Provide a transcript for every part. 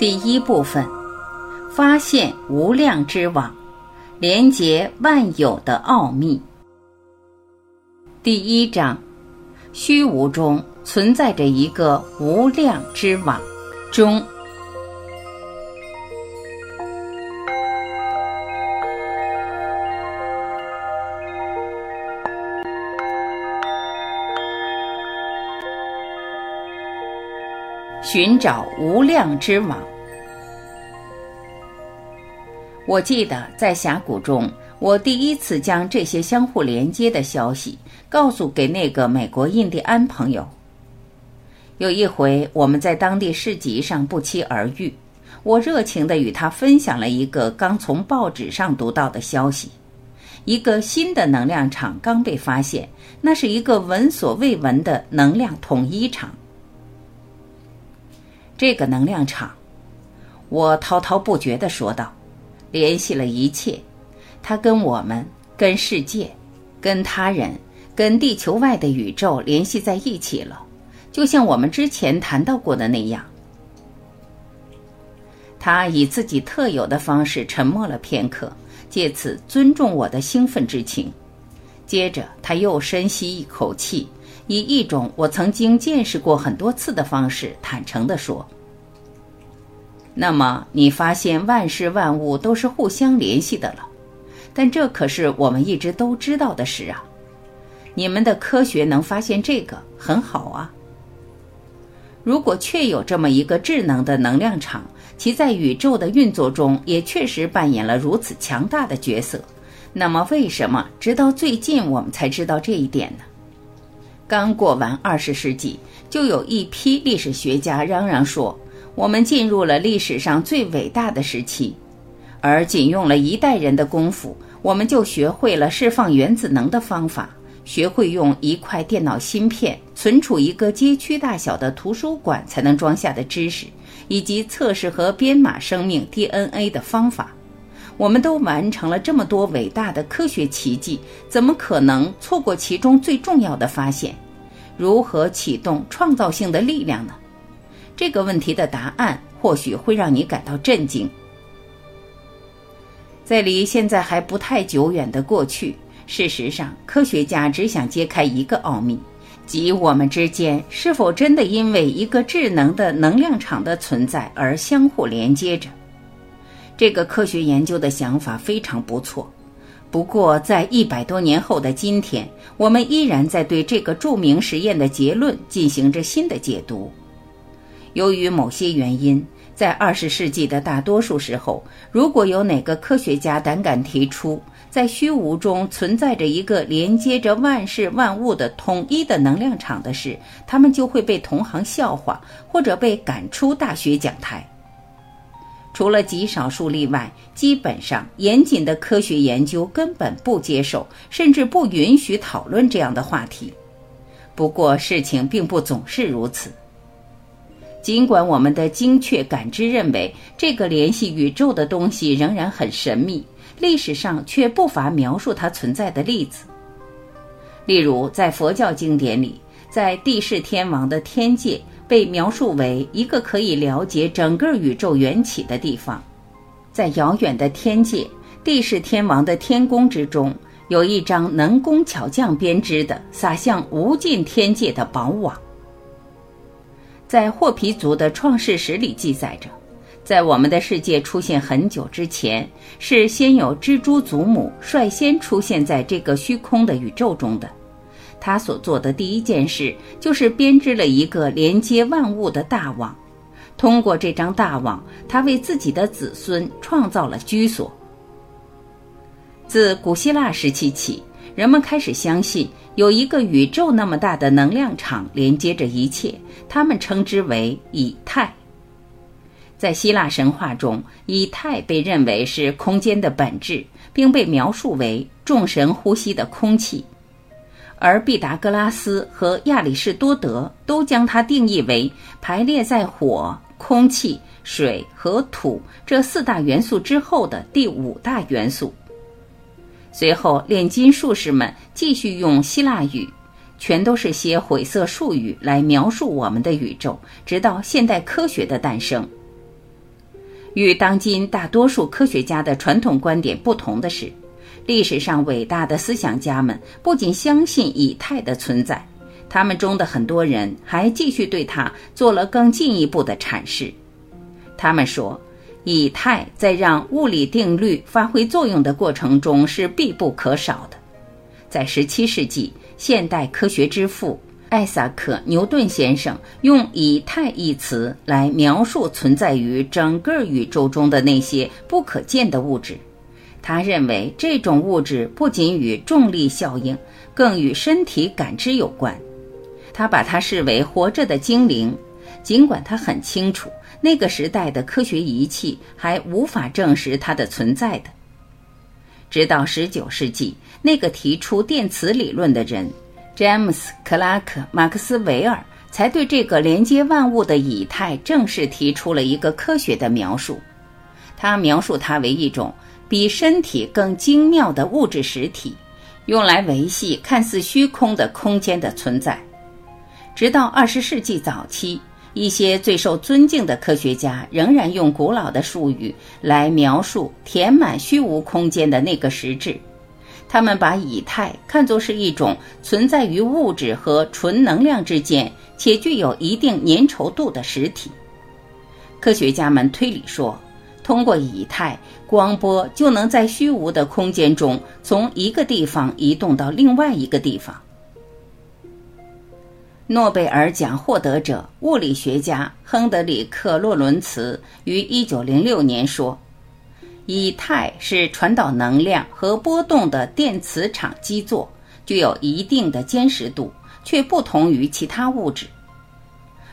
第一部分：发现无量之网，连接万有的奥秘。第一章：虚无中存在着一个无量之网。中。寻找无量之网。我记得在峡谷中，我第一次将这些相互连接的消息告诉给那个美国印第安朋友。有一回，我们在当地市集上不期而遇，我热情地与他分享了一个刚从报纸上读到的消息：一个新的能量场刚被发现，那是一个闻所未闻的能量统一场。这个能量场，我滔滔不绝地说道，联系了一切，它跟我们、跟世界、跟他人、跟地球外的宇宙联系在一起了，就像我们之前谈到过的那样。他以自己特有的方式沉默了片刻，借此尊重我的兴奋之情。接着，他又深吸一口气。以一种我曾经见识过很多次的方式，坦诚地说：“那么你发现万事万物都是互相联系的了，但这可是我们一直都知道的事啊！你们的科学能发现这个很好啊。如果确有这么一个智能的能量场，其在宇宙的运作中也确实扮演了如此强大的角色，那么为什么直到最近我们才知道这一点呢？”刚过完二十世纪，就有一批历史学家嚷嚷说，我们进入了历史上最伟大的时期，而仅用了一代人的功夫，我们就学会了释放原子能的方法，学会用一块电脑芯片存储一个街区大小的图书馆才能装下的知识，以及测试和编码生命 DNA 的方法。我们都完成了这么多伟大的科学奇迹，怎么可能错过其中最重要的发现？如何启动创造性的力量呢？这个问题的答案或许会让你感到震惊。在离现在还不太久远的过去，事实上，科学家只想揭开一个奥秘，即我们之间是否真的因为一个智能的能量场的存在而相互连接着。这个科学研究的想法非常不错，不过在一百多年后的今天，我们依然在对这个著名实验的结论进行着新的解读。由于某些原因，在二十世纪的大多数时候，如果有哪个科学家胆敢提出在虚无中存在着一个连接着万事万物的统一的能量场的事，他们就会被同行笑话，或者被赶出大学讲台。除了极少数例外，基本上严谨的科学研究根本不接受，甚至不允许讨论这样的话题。不过，事情并不总是如此。尽管我们的精确感知认为这个联系宇宙的东西仍然很神秘，历史上却不乏描述它存在的例子。例如，在佛教经典里，在地势天王的天界。被描述为一个可以了解整个宇宙缘起的地方，在遥远的天界，地势天王的天宫之中，有一张能工巧匠编织的撒向无尽天界的宝网。在霍皮族的创世史里记载着，在我们的世界出现很久之前，是先有蜘蛛祖母率先出现在这个虚空的宇宙中的。他所做的第一件事，就是编织了一个连接万物的大网。通过这张大网，他为自己的子孙创造了居所。自古希腊时期起，人们开始相信有一个宇宙那么大的能量场连接着一切，他们称之为以太。在希腊神话中，以太被认为是空间的本质，并被描述为众神呼吸的空气。而毕达哥拉斯和亚里士多德都将它定义为排列在火、空气、水和土这四大元素之后的第五大元素。随后，炼金术士们继续用希腊语，全都是些晦涩术语来描述我们的宇宙，直到现代科学的诞生。与当今大多数科学家的传统观点不同的是，历史上伟大的思想家们不仅相信以太的存在，他们中的很多人还继续对它做了更进一步的阐释。他们说，以太在让物理定律发挥作用的过程中是必不可少的。在17世纪，现代科学之父。艾萨克·牛顿先生用“以太”一词来描述存在于整个宇宙中的那些不可见的物质。他认为这种物质不仅与重力效应，更与身体感知有关。他把它视为活着的精灵，尽管他很清楚那个时代的科学仪器还无法证实它的存在的。直到19世纪，那个提出电磁理论的人。詹姆斯·克拉克·马克斯韦尔才对这个连接万物的以太正式提出了一个科学的描述。他描述它为一种比身体更精妙的物质实体，用来维系看似虚空的空间的存在。直到二十世纪早期，一些最受尊敬的科学家仍然用古老的术语来描述填满虚无空间的那个实质。他们把以太看作是一种存在于物质和纯能量之间且具有一定粘稠度的实体。科学家们推理说，通过以太，光波就能在虚无的空间中从一个地方移动到另外一个地方。诺贝尔奖获得者物理学家亨德里克·洛伦茨于1906年说。以太是传导能量和波动的电磁场基座，具有一定的坚实度，却不同于其他物质。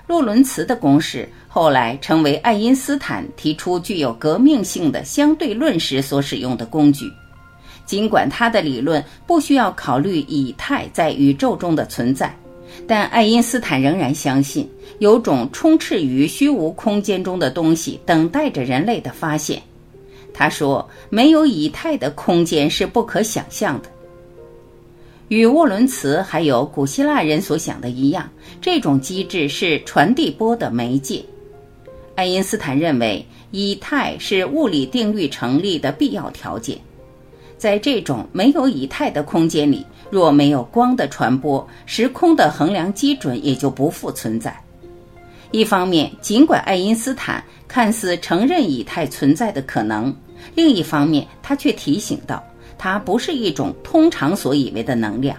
洛伦茨的公式后来成为爱因斯坦提出具有革命性的相对论时所使用的工具。尽管他的理论不需要考虑以太在宇宙中的存在，但爱因斯坦仍然相信有种充斥于虚无空间中的东西等待着人类的发现。他说：“没有以太的空间是不可想象的。”与沃伦茨还有古希腊人所想的一样，这种机制是传递波的媒介。爱因斯坦认为，以太是物理定律成立的必要条件。在这种没有以太的空间里，若没有光的传播，时空的衡量基准也就不复存在。一方面，尽管爱因斯坦看似承认以太存在的可能。另一方面，他却提醒道，它不是一种通常所以为的能量。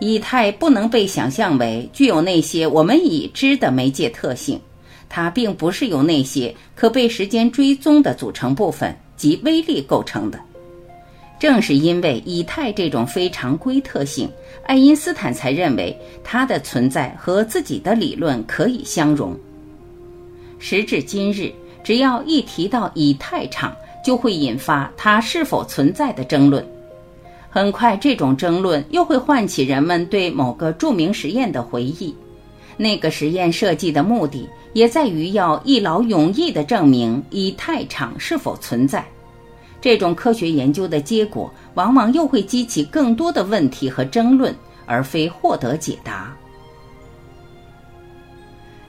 以太不能被想象为具有那些我们已知的媒介特性，它并不是由那些可被时间追踪的组成部分及微粒构成的。正是因为以太这种非常规特性，爱因斯坦才认为它的存在和自己的理论可以相容。时至今日，只要一提到以太场，就会引发它是否存在的争论。很快，这种争论又会唤起人们对某个著名实验的回忆。那个实验设计的目的也在于要一劳永逸地证明以太场是否存在。这种科学研究的结果往往又会激起更多的问题和争论，而非获得解答。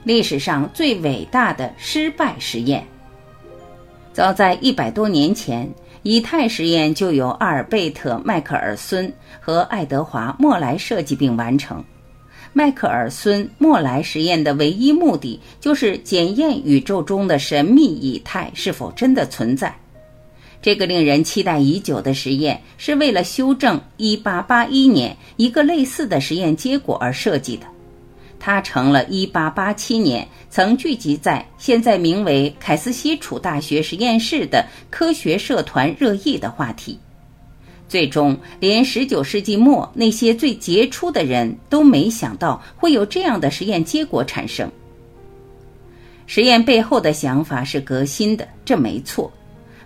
历史上最伟大的失败实验。早在一百多年前，以太实验就由阿尔贝特·迈克尔孙和爱德华·莫莱设计并完成。迈克尔孙莫莱实验的唯一目的就是检验宇宙中的神秘以太是否真的存在。这个令人期待已久的实验是为了修正1881年一个类似的实验结果而设计的。它成了1887年曾聚集在现在名为凯斯西楚大学实验室的科学社团热议的话题。最终，连19世纪末那些最杰出的人都没想到会有这样的实验结果产生。实验背后的想法是革新的，这没错。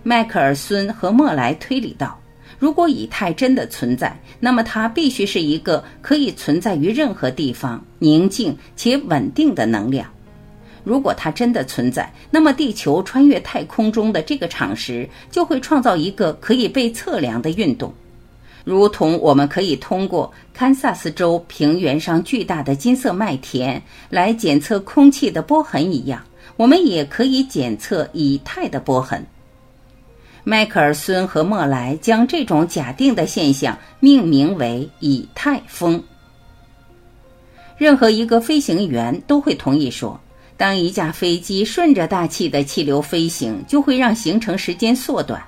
迈克尔孙和莫莱推理道。如果以太真的存在，那么它必须是一个可以存在于任何地方、宁静且稳定的能量。如果它真的存在，那么地球穿越太空中的这个场时就会创造一个可以被测量的运动，如同我们可以通过堪萨斯州平原上巨大的金色麦田来检测空气的波痕一样。我们也可以检测以太的波痕。迈克尔孙和莫莱将这种假定的现象命名为以太风。任何一个飞行员都会同意说，当一架飞机顺着大气的气流飞行，就会让行程时间缩短。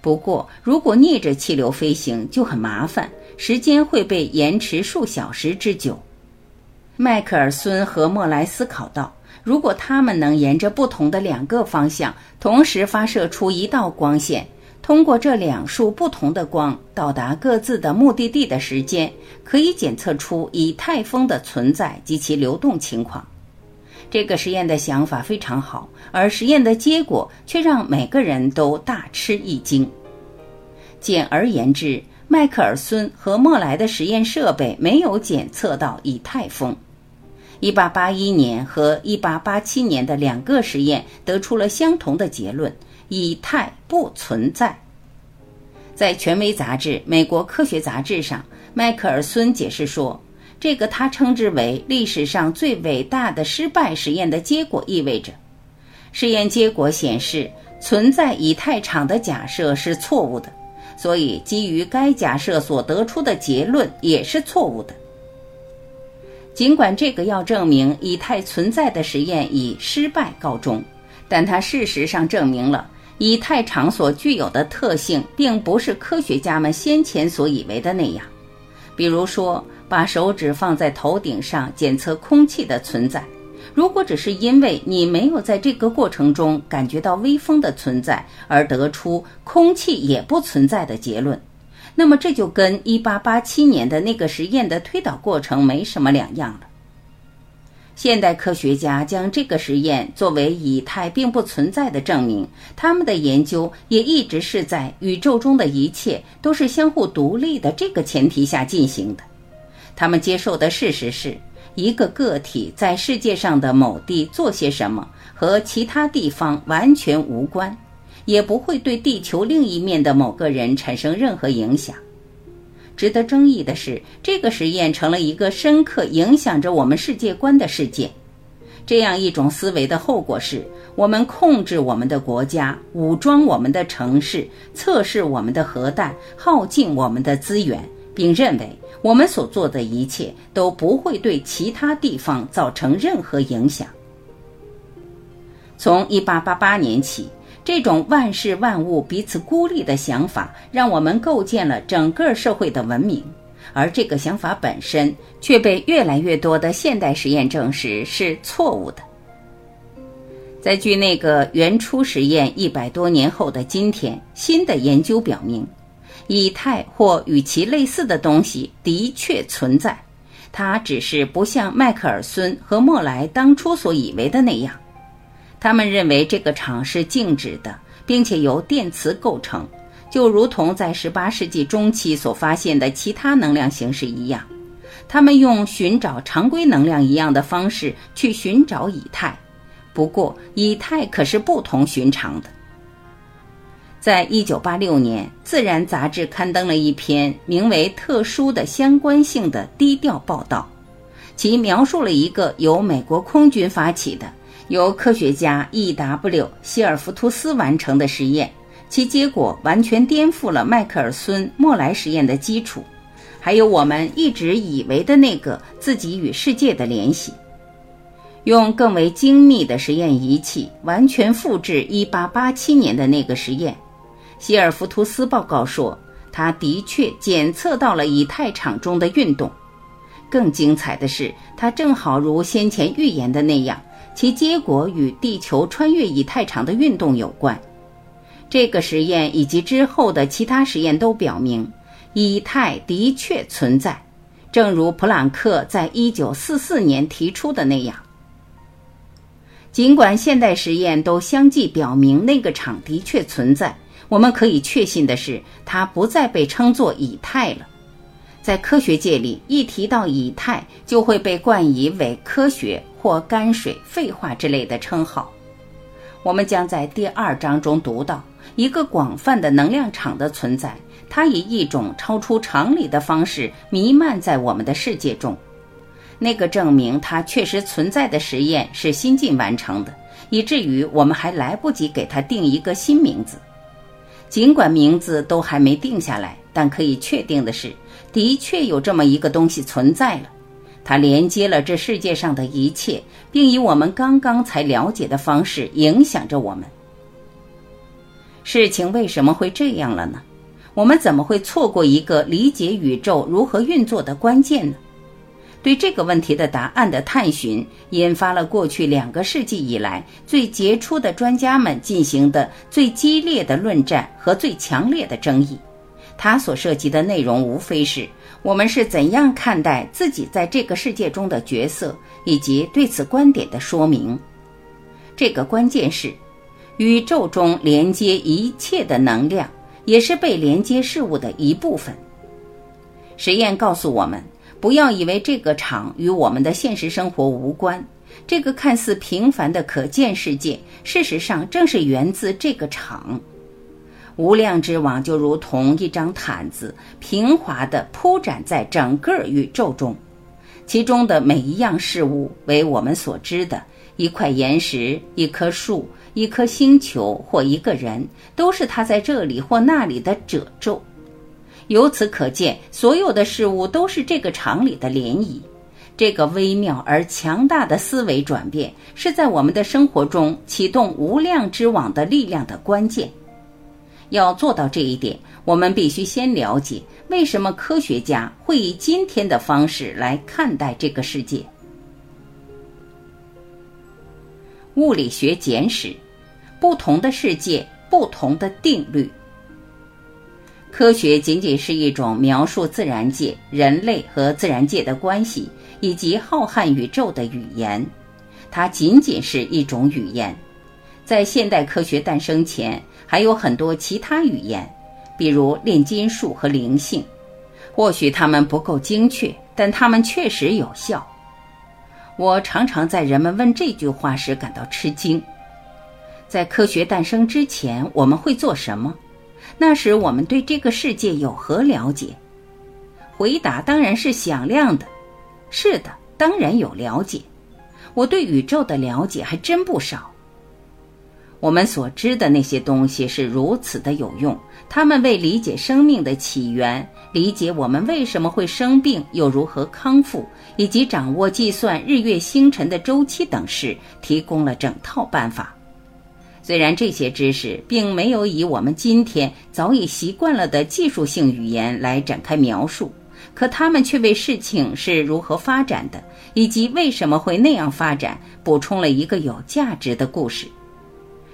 不过，如果逆着气流飞行就很麻烦，时间会被延迟数小时之久。迈克尔孙和莫莱思考到。如果他们能沿着不同的两个方向同时发射出一道光线，通过这两束不同的光到达各自的目的地的时间，可以检测出以太风的存在及其流动情况。这个实验的想法非常好，而实验的结果却让每个人都大吃一惊。简而言之，迈克尔孙和莫莱的实验设备没有检测到以太风。一八八一年和一八八七年的两个实验得出了相同的结论：以太不存在。在权威杂志《美国科学杂志》上，迈克尔孙解释说，这个他称之为历史上最伟大的失败实验的结果意味着，实验结果显示存在以太场的假设是错误的，所以基于该假设所得出的结论也是错误的。尽管这个要证明以太存在的实验以失败告终，但它事实上证明了以太场所具有的特性并不是科学家们先前所以为的那样。比如说，把手指放在头顶上检测空气的存在，如果只是因为你没有在这个过程中感觉到微风的存在而得出空气也不存在的结论。那么这就跟1887年的那个实验的推导过程没什么两样了。现代科学家将这个实验作为以太并不存在的证明，他们的研究也一直是在宇宙中的一切都是相互独立的这个前提下进行的。他们接受的事实是一个个体在世界上的某地做些什么和其他地方完全无关。也不会对地球另一面的某个人产生任何影响。值得争议的是，这个实验成了一个深刻影响着我们世界观的事件。这样一种思维的后果是，我们控制我们的国家，武装我们的城市，测试我们的核弹，耗尽我们的资源，并认为我们所做的一切都不会对其他地方造成任何影响。从1888年起。这种万事万物彼此孤立的想法，让我们构建了整个社会的文明，而这个想法本身却被越来越多的现代实验证实是错误的。在距那个原初实验一百多年后的今天，新的研究表明，以太或与其类似的东西的确存在，它只是不像迈克尔孙和莫莱当初所以为的那样。他们认为这个场是静止的，并且由电磁构成，就如同在18世纪中期所发现的其他能量形式一样。他们用寻找常规能量一样的方式去寻找以太，不过以太可是不同寻常的。在一九八六年，《自然》杂志刊登了一篇名为《特殊的相关性》的低调报道，其描述了一个由美国空军发起的。由科学家 E.W. 希尔弗图斯完成的实验，其结果完全颠覆了迈克尔孙莫莱实验的基础，还有我们一直以为的那个自己与世界的联系。用更为精密的实验仪器完全复制1887年的那个实验，希尔弗图斯报告说，他的确检测到了以太场中的运动。更精彩的是，他正好如先前预言的那样。其结果与地球穿越以太场的运动有关。这个实验以及之后的其他实验都表明，以太的确存在，正如普朗克在一九四四年提出的那样。尽管现代实验都相继表明那个场的确存在，我们可以确信的是，它不再被称作以太了。在科学界里，一提到以太，就会被冠以伪科学或泔水、废话之类的称号。我们将在第二章中读到一个广泛的能量场的存在，它以一种超出常理的方式弥漫在我们的世界中。那个证明它确实存在的实验是新近完成的，以至于我们还来不及给它定一个新名字。尽管名字都还没定下来，但可以确定的是，的确有这么一个东西存在了。它连接了这世界上的一切，并以我们刚刚才了解的方式影响着我们。事情为什么会这样了呢？我们怎么会错过一个理解宇宙如何运作的关键呢？对这个问题的答案的探寻，引发了过去两个世纪以来最杰出的专家们进行的最激烈的论战和最强烈的争议。它所涉及的内容，无非是我们是怎样看待自己在这个世界中的角色，以及对此观点的说明。这个关键是，宇宙中连接一切的能量，也是被连接事物的一部分。实验告诉我们。不要以为这个场与我们的现实生活无关。这个看似平凡的可见世界，事实上正是源自这个场。无量之网就如同一张毯子，平滑地铺展在整个宇宙中，其中的每一样事物为我们所知的一块岩石、一棵树、一颗星球或一个人，都是它在这里或那里的褶皱。由此可见，所有的事物都是这个场里的涟漪。这个微妙而强大的思维转变，是在我们的生活中启动无量之网的力量的关键。要做到这一点，我们必须先了解为什么科学家会以今天的方式来看待这个世界。物理学简史：不同的世界，不同的定律。科学仅仅是一种描述自然界、人类和自然界的关系以及浩瀚宇宙的语言，它仅仅是一种语言。在现代科学诞生前，还有很多其他语言，比如炼金术和灵性。或许它们不够精确，但它们确实有效。我常常在人们问这句话时感到吃惊：在科学诞生之前，我们会做什么？那时我们对这个世界有何了解？回答当然是响亮的。是的，当然有了解。我对宇宙的了解还真不少。我们所知的那些东西是如此的有用，它们为理解生命的起源、理解我们为什么会生病又如何康复，以及掌握计算日月星辰的周期等事，提供了整套办法。虽然这些知识并没有以我们今天早已习惯了的技术性语言来展开描述，可他们却为事情是如何发展的，以及为什么会那样发展，补充了一个有价值的故事。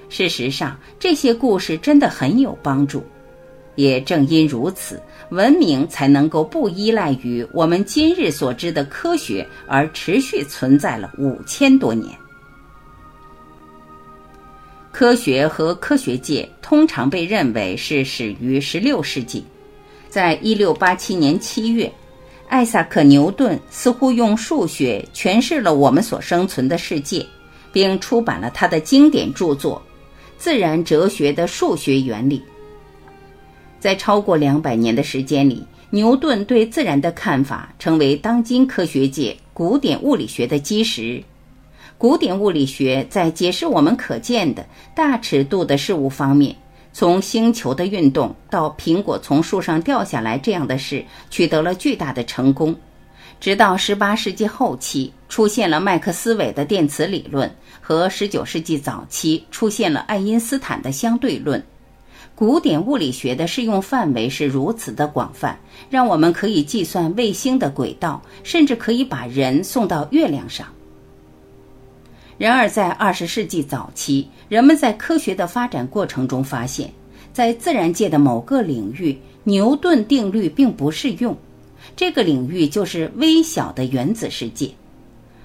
事实上，这些故事真的很有帮助。也正因如此，文明才能够不依赖于我们今日所知的科学而持续存在了五千多年。科学和科学界通常被认为是始于16世纪。在1687年7月，艾萨克·牛顿似乎用数学诠释了我们所生存的世界，并出版了他的经典著作《自然哲学的数学原理》。在超过两百年的时间里，牛顿对自然的看法成为当今科学界古典物理学的基石。古典物理学在解释我们可见的大尺度的事物方面，从星球的运动到苹果从树上掉下来这样的事，取得了巨大的成功。直到18世纪后期，出现了麦克斯韦的电磁理论，和19世纪早期出现了爱因斯坦的相对论。古典物理学的适用范围是如此的广泛，让我们可以计算卫星的轨道，甚至可以把人送到月亮上。然而，在二十世纪早期，人们在科学的发展过程中发现，在自然界的某个领域，牛顿定律并不适用。这个领域就是微小的原子世界。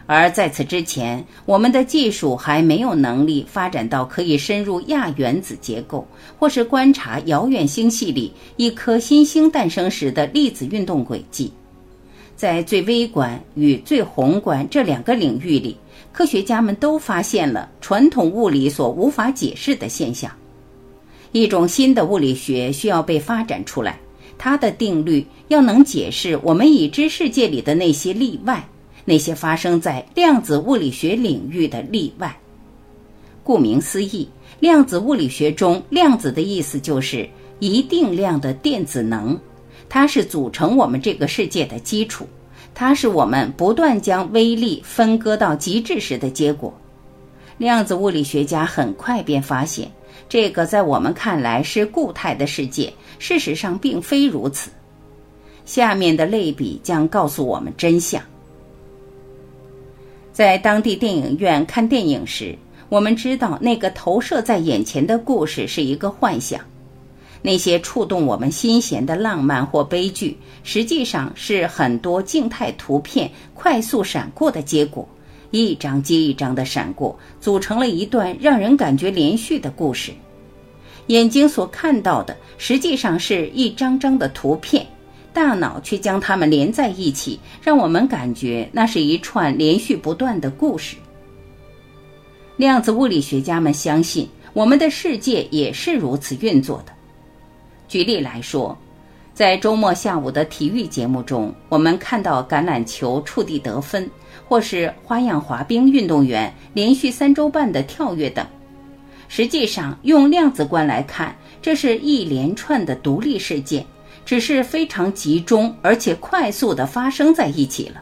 而在此之前，我们的技术还没有能力发展到可以深入亚原子结构，或是观察遥远星系里一颗新星诞生时的粒子运动轨迹。在最微观与最宏观这两个领域里。科学家们都发现了传统物理所无法解释的现象，一种新的物理学需要被发展出来。它的定律要能解释我们已知世界里的那些例外，那些发生在量子物理学领域的例外。顾名思义，量子物理学中“量子”的意思就是一定量的电子能，它是组成我们这个世界的基础，它是我们不断将微粒分割到极致时的结果。量子物理学家很快便发现，这个在我们看来是固态的世界，事实上并非如此。下面的类比将告诉我们真相。在当地电影院看电影时，我们知道那个投射在眼前的故事是一个幻想，那些触动我们心弦的浪漫或悲剧，实际上是很多静态图片快速闪过的结果，一张接一张的闪过，组成了一段让人感觉连续的故事。眼睛所看到的，实际上是一张张的图片。大脑却将它们连在一起，让我们感觉那是一串连续不断的故事。量子物理学家们相信，我们的世界也是如此运作的。举例来说，在周末下午的体育节目中，我们看到橄榄球触地得分，或是花样滑冰运动员连续三周半的跳跃等。实际上，用量子观来看，这是一连串的独立事件。只是非常集中而且快速地发生在一起了，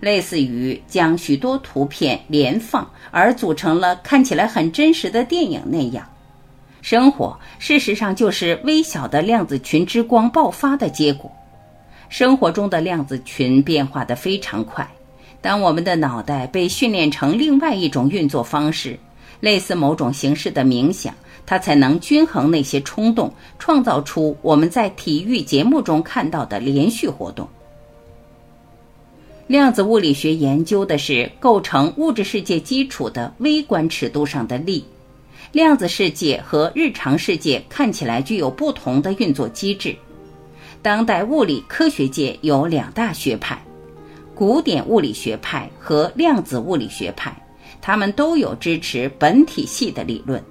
类似于将许多图片连放而组成了看起来很真实的电影那样。生活事实上就是微小的量子群之光爆发的结果。生活中的量子群变化得非常快。当我们的脑袋被训练成另外一种运作方式，类似某种形式的冥想。它才能均衡那些冲动，创造出我们在体育节目中看到的连续活动。量子物理学研究的是构成物质世界基础的微观尺度上的力。量子世界和日常世界看起来具有不同的运作机制。当代物理科学界有两大学派：古典物理学派和量子物理学派，他们都有支持本体系的理论。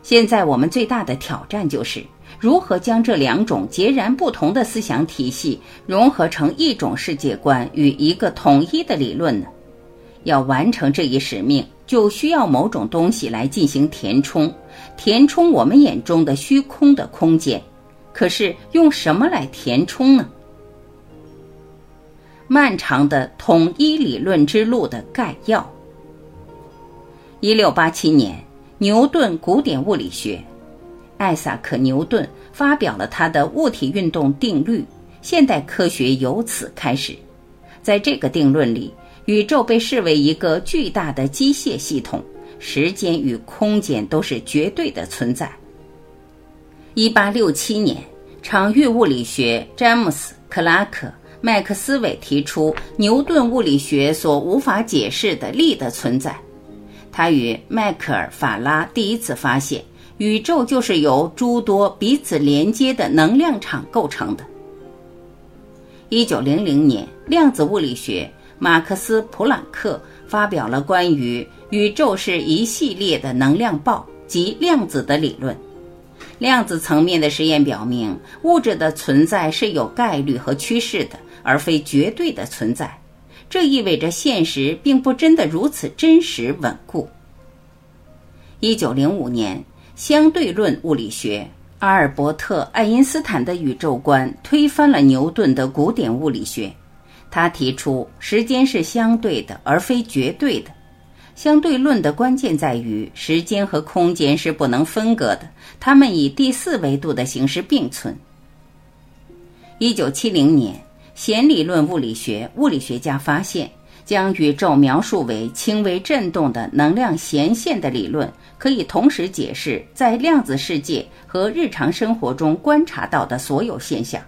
现在我们最大的挑战就是如何将这两种截然不同的思想体系融合成一种世界观与一个统一的理论呢？要完成这一使命，就需要某种东西来进行填充，填充我们眼中的虚空的空间。可是用什么来填充呢？漫长的统一理论之路的概要。一六八七年。牛顿古典物理学，艾萨克·牛顿发表了他的物体运动定律。现代科学由此开始。在这个定论里，宇宙被视为一个巨大的机械系统，时间与空间都是绝对的存在。一八六七年，场域物理学詹姆斯·克拉克·麦克斯韦提出牛顿物理学所无法解释的力的存在。他与迈克尔·法拉第一次发现，宇宙就是由诸多彼此连接的能量场构成的。一九零零年，量子物理学马克思·普朗克发表了关于宇宙是一系列的能量暴及量子的理论。量子层面的实验表明，物质的存在是有概率和趋势的，而非绝对的存在。这意味着现实并不真的如此真实稳固。一九零五年，相对论物理学阿尔伯特·爱因斯坦的宇宙观推翻了牛顿的古典物理学。他提出时间是相对的，而非绝对的。相对论的关键在于时间和空间是不能分割的，它们以第四维度的形式并存。一九七零年。弦理论物理学物理学家发现，将宇宙描述为轻微振动的能量弦线的理论，可以同时解释在量子世界和日常生活中观察到的所有现象。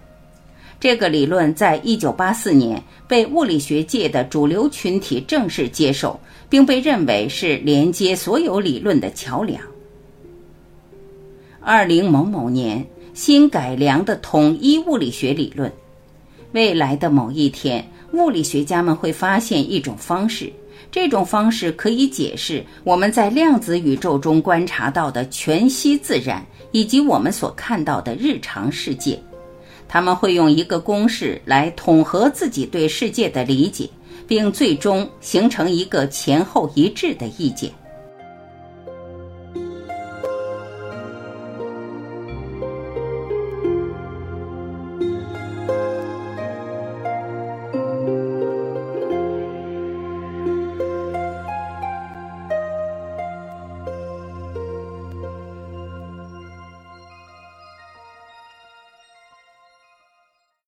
这个理论在1984年被物理学界的主流群体正式接受，并被认为是连接所有理论的桥梁。二零某某年，新改良的统一物理学理论。未来的某一天，物理学家们会发现一种方式，这种方式可以解释我们在量子宇宙中观察到的全息自然，以及我们所看到的日常世界。他们会用一个公式来统合自己对世界的理解，并最终形成一个前后一致的意见。